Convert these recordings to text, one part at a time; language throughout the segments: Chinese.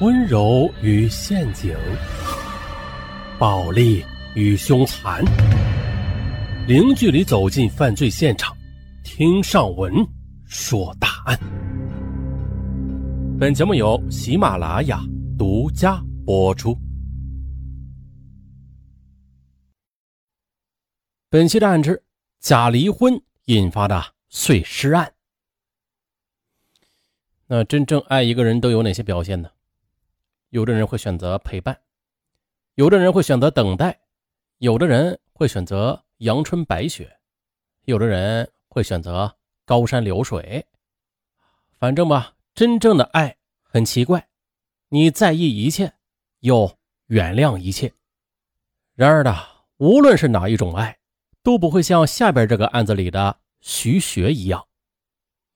温柔与陷阱，暴力与凶残，零距离走进犯罪现场，听上文说大案。本节目由喜马拉雅独家播出。本期的案之假离婚引发的碎尸案。那真正爱一个人都有哪些表现呢？有的人会选择陪伴，有的人会选择等待，有的人会选择阳春白雪，有的人会选择高山流水。反正吧，真正的爱很奇怪，你在意一切，又原谅一切。然而呢，无论是哪一种爱，都不会像下边这个案子里的徐雪一样，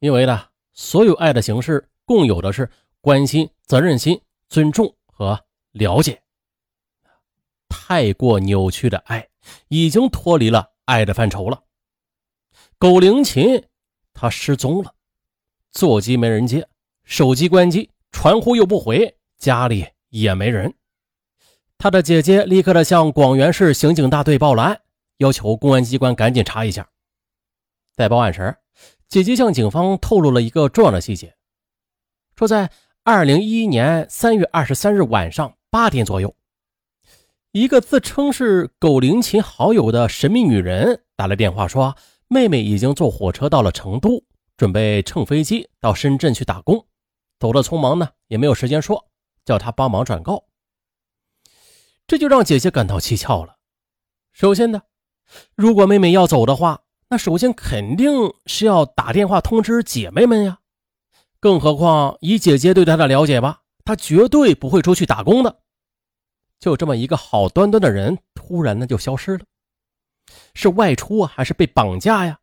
因为呢，所有爱的形式共有的是关心、责任心。尊重和了解，太过扭曲的爱已经脱离了爱的范畴了。苟灵琴他失踪了，座机没人接，手机关机，传呼又不回，家里也没人。他的姐姐立刻的向广元市刑警大队报了案，要求公安机关赶紧查一下。在报案时，姐姐向警方透露了一个重要的细节，说在。二零一一年三月二十三日晚上八点左右，一个自称是苟灵琴好友的神秘女人打来电话，说妹妹已经坐火车到了成都，准备乘飞机到深圳去打工，走得匆忙呢，也没有时间说，叫她帮忙转告。这就让姐姐感到蹊跷了。首先呢，如果妹妹要走的话，那首先肯定是要打电话通知姐妹们呀。更何况，以姐姐对他的了解吧，他绝对不会出去打工的。就这么一个好端端的人，突然呢就消失了，是外出啊，还是被绑架呀，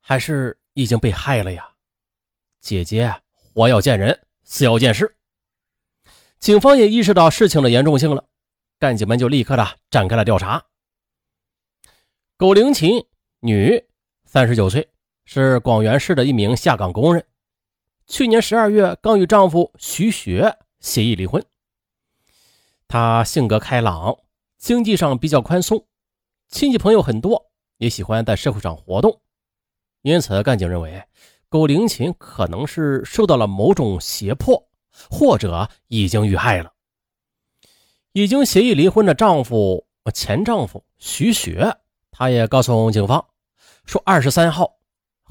还是已经被害了呀？姐姐活要见人，死要见尸。警方也意识到事情的严重性了，干警们就立刻的展开了调查。苟灵琴，女，三十九岁，是广元市的一名下岗工人。去年十二月，刚与丈夫徐雪协议离婚。她性格开朗，经济上比较宽松，亲戚朋友很多，也喜欢在社会上活动。因此，干警认为苟灵琴可能是受到了某种胁迫，或者已经遇害了。已经协议离婚的丈夫前丈夫徐雪，他也告诉警方说，二十三号。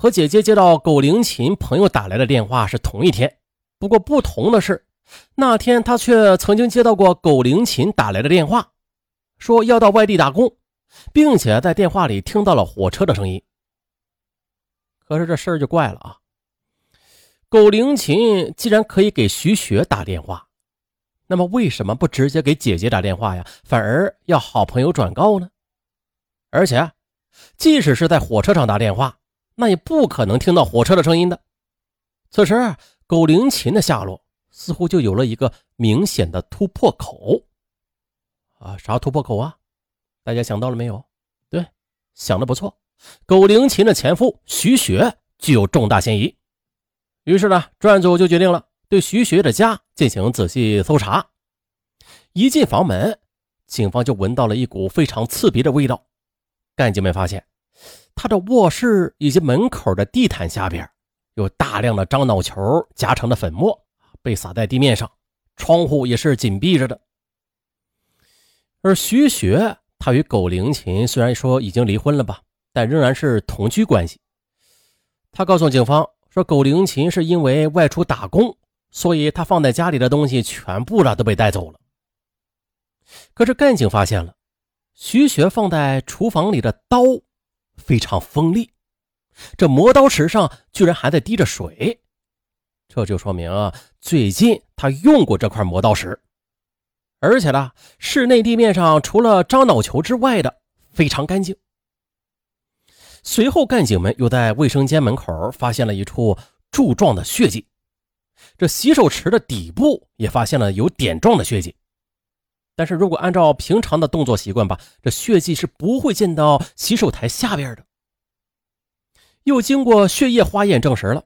和姐姐接到苟灵琴朋友打来的电话是同一天，不过不同的是，那天他却曾经接到过苟灵琴打来的电话，说要到外地打工，并且在电话里听到了火车的声音。可是这事儿就怪了啊！苟灵琴既然可以给徐雪打电话，那么为什么不直接给姐姐打电话呀？反而要好朋友转告呢？而且，即使是在火车上打电话。那也不可能听到火车的声音的。此时，苟灵琴的下落似乎就有了一个明显的突破口。啊，啥突破口啊？大家想到了没有？对，想的不错。苟灵琴的前夫徐雪具有重大嫌疑。于是呢，专案组就决定了对徐雪的家进行仔细搜查。一进房门，警方就闻到了一股非常刺鼻的味道。干警们发现。他的卧室以及门口的地毯下边，有大量的樟脑球夹成的粉末被撒在地面上，窗户也是紧闭着的。而徐雪，他与苟灵琴虽然说已经离婚了吧，但仍然是同居关系。他告诉警方说，苟灵琴是因为外出打工，所以他放在家里的东西全部的都被带走了。可是干警发现了，徐雪放在厨房里的刀。非常锋利，这磨刀石上居然还在滴着水，这就说明啊，最近他用过这块磨刀石。而且呢，室内地面上除了樟脑球之外的非常干净。随后，干警们又在卫生间门口发现了一处柱状的血迹，这洗手池的底部也发现了有点状的血迹。但是如果按照平常的动作习惯吧，这血迹是不会溅到洗手台下边的。又经过血液化验证实了，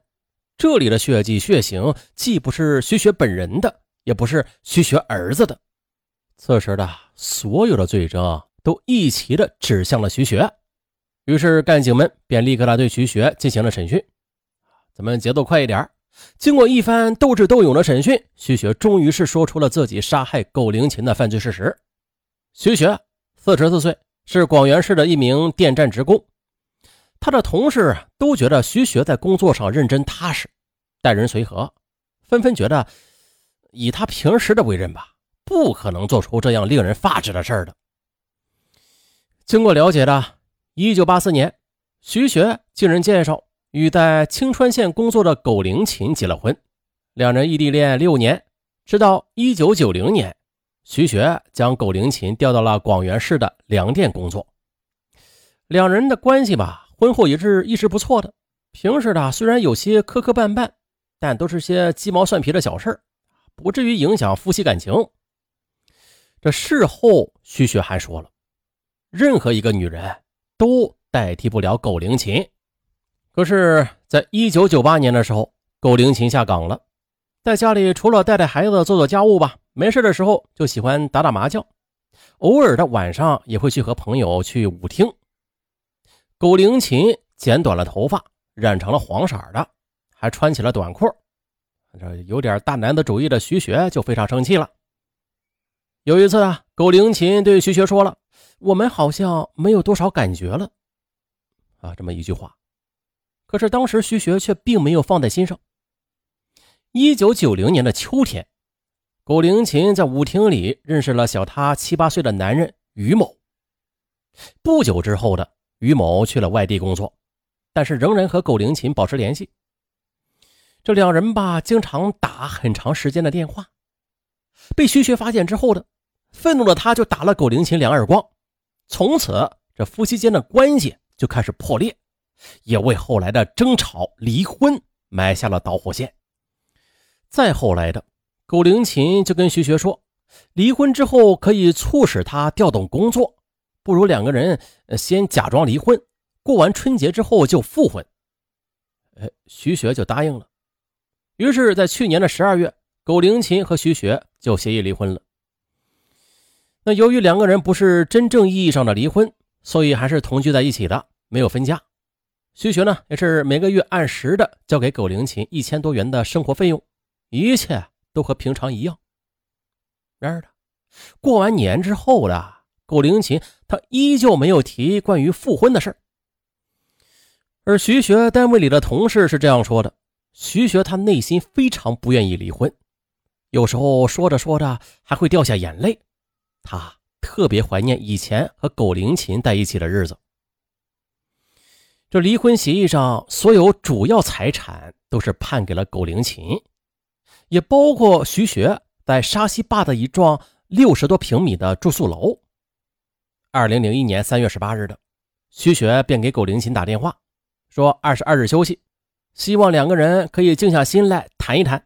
这里的血迹血型既不是徐雪本人的，也不是徐学儿子的。此时的所有的罪证都一齐的指向了徐学，于是干警们便立刻来对徐学进行了审讯。咱们节奏快一点。经过一番斗智斗勇的审讯，徐学终于是说出了自己杀害苟灵琴的犯罪事实。徐学，四十四岁，是广元市的一名电站职工。他的同事都觉得徐学在工作上认真踏实，待人随和，纷纷觉得以他平时的为人吧，不可能做出这样令人发指的事儿的。经过了解的，一九八四年，徐学经人介绍。与在青川县工作的苟灵琴结了婚，两人异地恋六年，直到一九九零年，徐学将苟灵琴调到了广元市的粮店工作。两人的关系吧，婚后也是一直不错的。平时的虽然有些磕磕绊绊，但都是些鸡毛蒜皮的小事不至于影响夫妻感情。这事后，徐学还说了，任何一个女人都代替不了苟灵琴。可是，在一九九八年的时候，苟灵琴下岗了，在家里除了带带孩子、做做家务吧，没事的时候就喜欢打打麻将，偶尔的晚上也会去和朋友去舞厅。苟灵琴剪短了头发，染成了黄色的，还穿起了短裤，这有点大男子主义的徐学就非常生气了。有一次啊，苟灵琴对徐学说了：“我们好像没有多少感觉了。”啊，这么一句话。可是当时徐学却并没有放在心上。一九九零年的秋天，苟灵琴在舞厅里认识了小他七八岁的男人于某。不久之后的于某去了外地工作，但是仍然和苟灵琴保持联系。这两人吧，经常打很长时间的电话。被徐学发现之后的，愤怒的他就打了苟灵琴两耳光，从此这夫妻间的关系就开始破裂。也为后来的争吵、离婚埋下了导火线。再后来的，苟灵琴就跟徐学说，离婚之后可以促使他调动工作，不如两个人先假装离婚，过完春节之后就复婚。哎，徐学就答应了。于是，在去年的十二月，苟灵琴和徐学就协议离婚了。那由于两个人不是真正意义上的离婚，所以还是同居在一起的，没有分家。徐学呢，也是每个月按时的交给苟灵琴一千多元的生活费用，一切都和平常一样。然而的，过完年之后的苟灵琴，他依旧没有提关于复婚的事而徐学单位里的同事是这样说的：徐学他内心非常不愿意离婚，有时候说着说着还会掉下眼泪。他特别怀念以前和苟灵琴在一起的日子。这离婚协议上所有主要财产都是判给了苟灵琴，也包括徐学在沙溪坝的一幢六十多平米的住宿楼。二零零一年三月十八日的，徐学便给苟灵琴打电话，说二十二日休息，希望两个人可以静下心来谈一谈。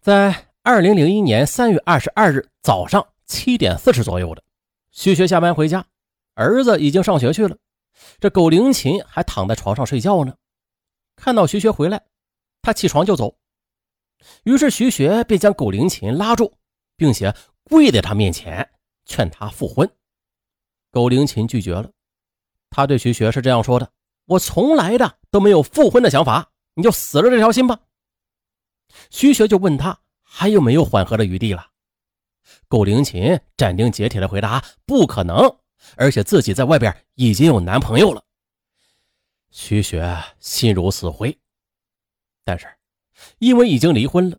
在二零零一年三月二十二日早上七点四十左右的，徐学下班回家，儿子已经上学去了。这苟灵琴还躺在床上睡觉呢，看到徐学回来，他起床就走，于是徐学便将苟灵琴拉住，并且跪在他面前劝他复婚。苟灵琴拒绝了，他对徐学是这样说的：“我从来的都没有复婚的想法，你就死了这条心吧。”徐学就问他还有没有缓和的余地了，苟灵琴斩钉截铁的回答：“不可能。”而且自己在外边已经有男朋友了，徐雪心如死灰。但是，因为已经离婚了，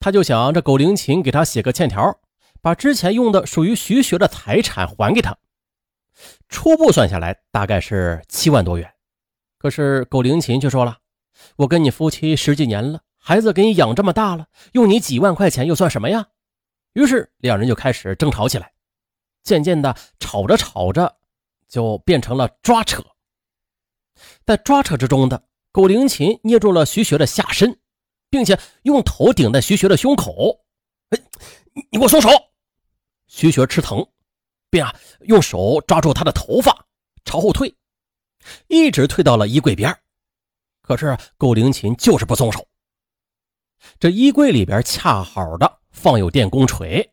他就想着苟灵琴给他写个欠条，把之前用的属于徐雪的财产还给他。初步算下来大概是七万多元。可是苟灵琴却说了：“我跟你夫妻十几年了，孩子给你养这么大了，用你几万块钱又算什么呀？”于是两人就开始争吵起来。渐渐的吵着吵着，就变成了抓扯。在抓扯之中的苟灵琴捏住了徐学的下身，并且用头顶在徐学的胸口。哎，你给我松手！徐学吃疼，便啊用手抓住他的头发，朝后退，一直退到了衣柜边。可是苟灵琴就是不松手。这衣柜里边恰好的放有电工锤，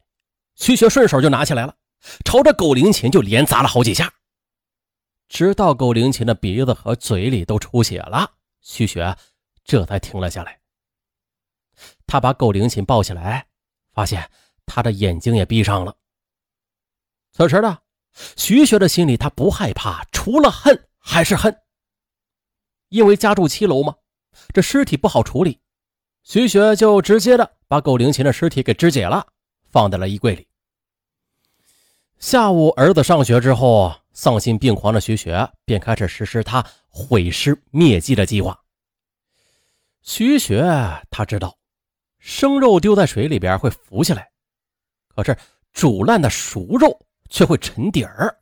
徐学顺手就拿起来了，朝着苟灵琴就连砸了好几下，直到苟灵琴的鼻子和嘴里都出血了，徐雪这才停了下来。他把苟灵琴抱起来，发现他的眼睛也闭上了。此时呢，徐雪的心里他不害怕，除了恨还是恨。因为家住七楼嘛，这尸体不好处理，徐雪就直接的把苟灵琴的尸体给肢解了，放在了衣柜里。下午儿子上学之后，丧心病狂的徐雪便开始实施他毁尸灭迹的计划。徐雪他知道，生肉丢在水里边会浮起来，可是煮烂的熟肉却会沉底儿，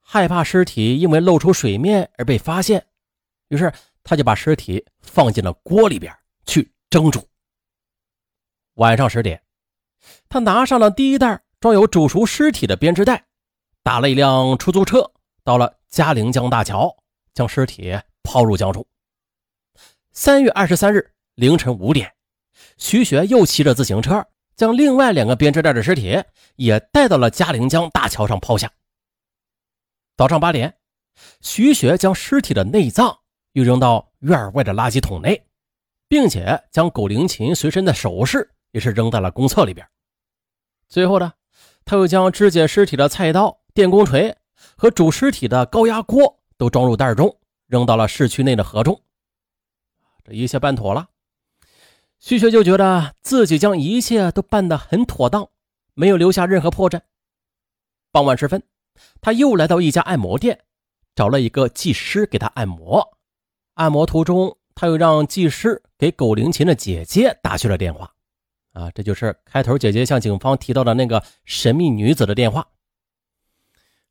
害怕尸体因为露出水面而被发现。于是，他就把尸体放进了锅里边去蒸煮。晚上十点，他拿上了第一袋装有煮熟尸体的编织袋，打了一辆出租车，到了嘉陵江大桥，将尸体抛入江中。三月二十三日凌晨五点，徐雪又骑着自行车，将另外两个编织袋的尸体也带到了嘉陵江大桥上抛下。早上八点，徐雪将尸体的内脏。又扔到院外的垃圾桶内，并且将苟灵琴随身的首饰也是扔在了公厕里边。最后呢，他又将肢解尸体的菜刀、电工锤和煮尸体的高压锅都装入袋中，扔到了市区内的河中。这一切办妥了，徐学就觉得自己将一切都办得很妥当，没有留下任何破绽。傍晚时分，他又来到一家按摩店，找了一个技师给他按摩。按摩途中，他又让技师给苟灵琴的姐姐打去了电话。啊，这就是开头姐姐向警方提到的那个神秘女子的电话。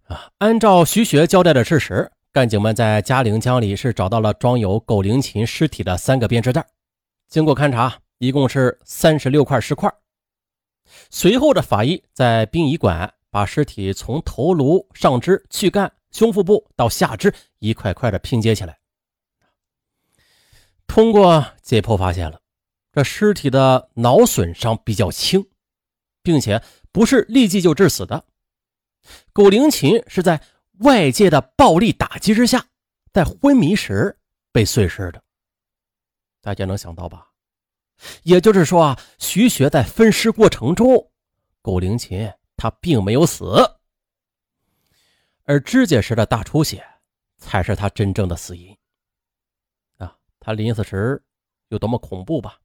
啊，按照徐学交代的事实，干警们在嘉陵江里是找到了装有苟灵琴尸体的三个编织袋，经过勘查，一共是三十六块尸块。随后的法医在殡仪馆把尸体从头颅、上肢、躯干、胸腹部到下肢一块块的拼接起来。通过解剖发现了，这尸体的脑损伤比较轻，并且不是立即就致死的。苟灵琴是在外界的暴力打击之下，在昏迷时被碎尸的。大家能想到吧？也就是说啊，徐雪在分尸过程中，苟灵琴她并没有死，而肢解时的大出血才是她真正的死因。她临死时有多么恐怖吧？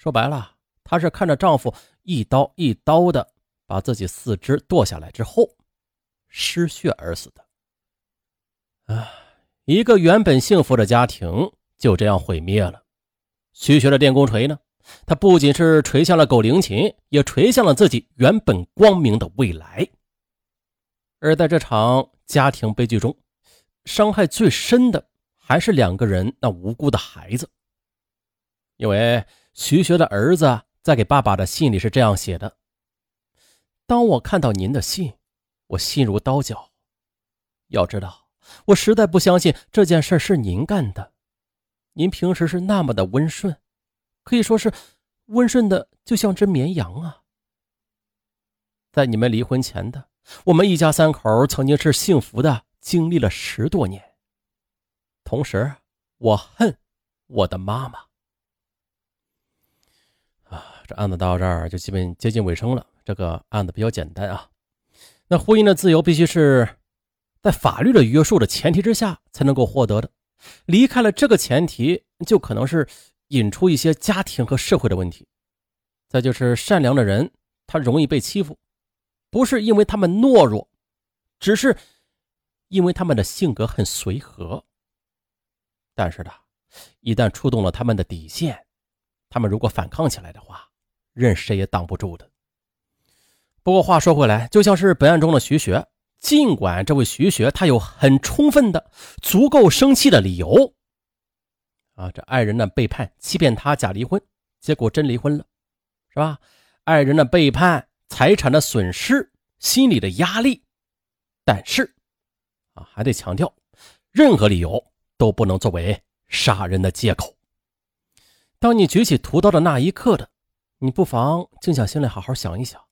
说白了，她是看着丈夫一刀一刀的把自己四肢剁下来之后，失血而死的。啊，一个原本幸福的家庭就这样毁灭了。徐学的电工锤呢？他不仅是锤向了狗灵琴，也锤向了自己原本光明的未来。而在这场家庭悲剧中，伤害最深的。还是两个人那无辜的孩子，因为徐学的儿子在给爸爸的信里是这样写的：“当我看到您的信，我心如刀绞。要知道，我实在不相信这件事是您干的。您平时是那么的温顺，可以说是温顺的，就像只绵羊啊。在你们离婚前的，我们一家三口曾经是幸福的，经历了十多年。”同时，我恨我的妈妈。这案子到这儿就基本接近尾声了。这个案子比较简单啊。那婚姻的自由必须是在法律的约束的前提之下才能够获得的。离开了这个前提，就可能是引出一些家庭和社会的问题。再就是善良的人，他容易被欺负，不是因为他们懦弱，只是因为他们的性格很随和。但是呢，一旦触动了他们的底线，他们如果反抗起来的话，任谁也挡不住的。不过话说回来，就像是本案中的徐学，尽管这位徐学他有很充分的、足够生气的理由，啊，这爱人呢背叛、欺骗他、假离婚，结果真离婚了，是吧？爱人的背叛、财产的损失、心理的压力，但是，啊，还得强调，任何理由。都不能作为杀人的借口。当你举起屠刀的那一刻的，你不妨静下心来，好好想一想，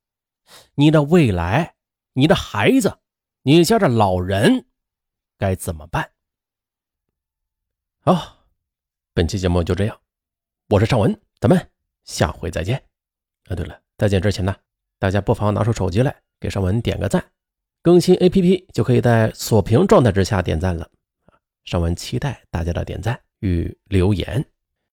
你的未来，你的孩子，你家的老人该怎么办？好，本期节目就这样，我是尚文，咱们下回再见。啊，对了，再见之前呢，大家不妨拿出手机来给尚文点个赞，更新 APP 就可以在锁屏状态之下点赞了。尚文期待大家的点赞与留言。